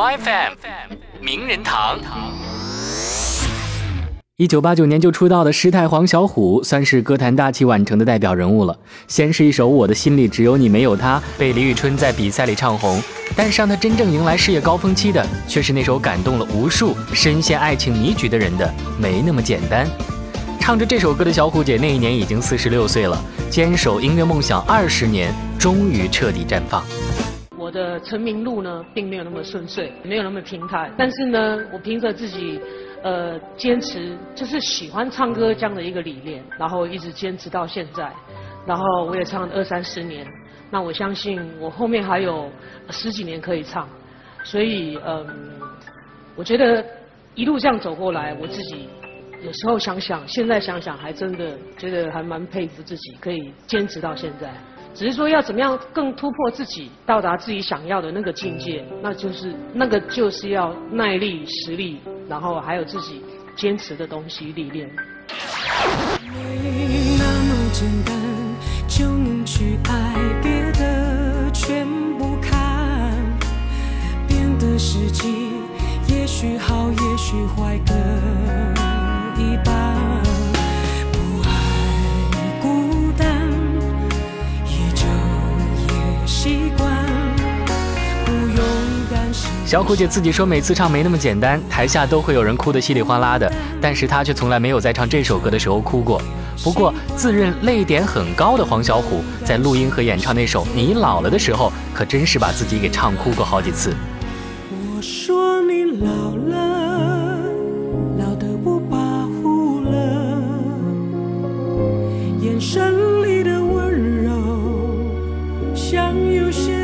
My FM 名人堂。一九八九年就出道的师太黄小琥，算是歌坛大器晚成的代表人物了。先是一首《我的心里只有你没有他》，被李宇春在比赛里唱红。但是让他真正迎来事业高峰期的，却是那首感动了无数深陷爱情迷局的人的《没那么简单》。唱着这首歌的小琥姐，那一年已经四十六岁了，坚守音乐梦想二十年，终于彻底绽放。我的成名路呢，并没有那么顺遂，没有那么平坦。但是呢，我凭着自己。呃，坚持就是喜欢唱歌这样的一个理念，然后一直坚持到现在，然后我也唱了二三十年，那我相信我后面还有十几年可以唱，所以嗯，我觉得一路这样走过来，我自己有时候想想，现在想想还真的觉得还蛮佩服自己，可以坚持到现在。只是说要怎么样更突破自己，到达自己想要的那个境界，那就是那个就是要耐力、实力，然后还有自己坚持的东西历练。小虎姐自己说，每次唱没那么简单，台下都会有人哭得稀里哗啦的，但是她却从来没有在唱这首歌的时候哭过。不过，自认泪点很高的黄小琥，在录音和演唱那首《你老了》的时候，可真是把自己给唱哭过好几次。我说你老了，老得不跋扈了，眼神里的温柔，像有些。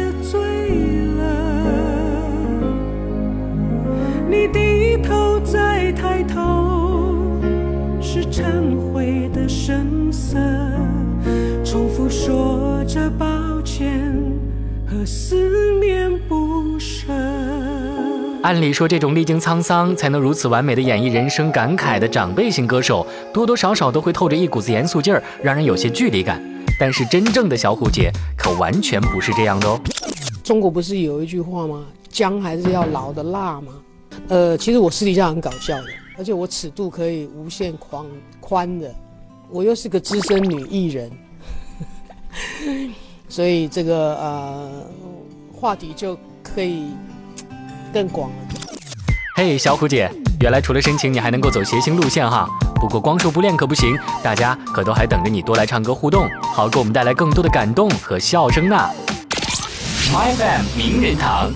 说着抱歉和思念不舍。按理说，这种历经沧桑才能如此完美的演绎人生感慨的长辈型歌手，多多少少都会透着一股子严肃劲儿，让人有些距离感。但是真正的小虎姐可完全不是这样的哦。中国不是有一句话吗？姜还是要老的辣吗？呃，其实我私底下很搞笑的，而且我尺度可以无限宽宽的，我又是个资深女艺人，所以这个呃话题就可以更广了。嘿，小虎姐，原来除了深情，你还能够走谐星路线哈。不过光说不练可不行，大家可都还等着你多来唱歌互动，好给我们带来更多的感动和笑声呢。FM 名人堂。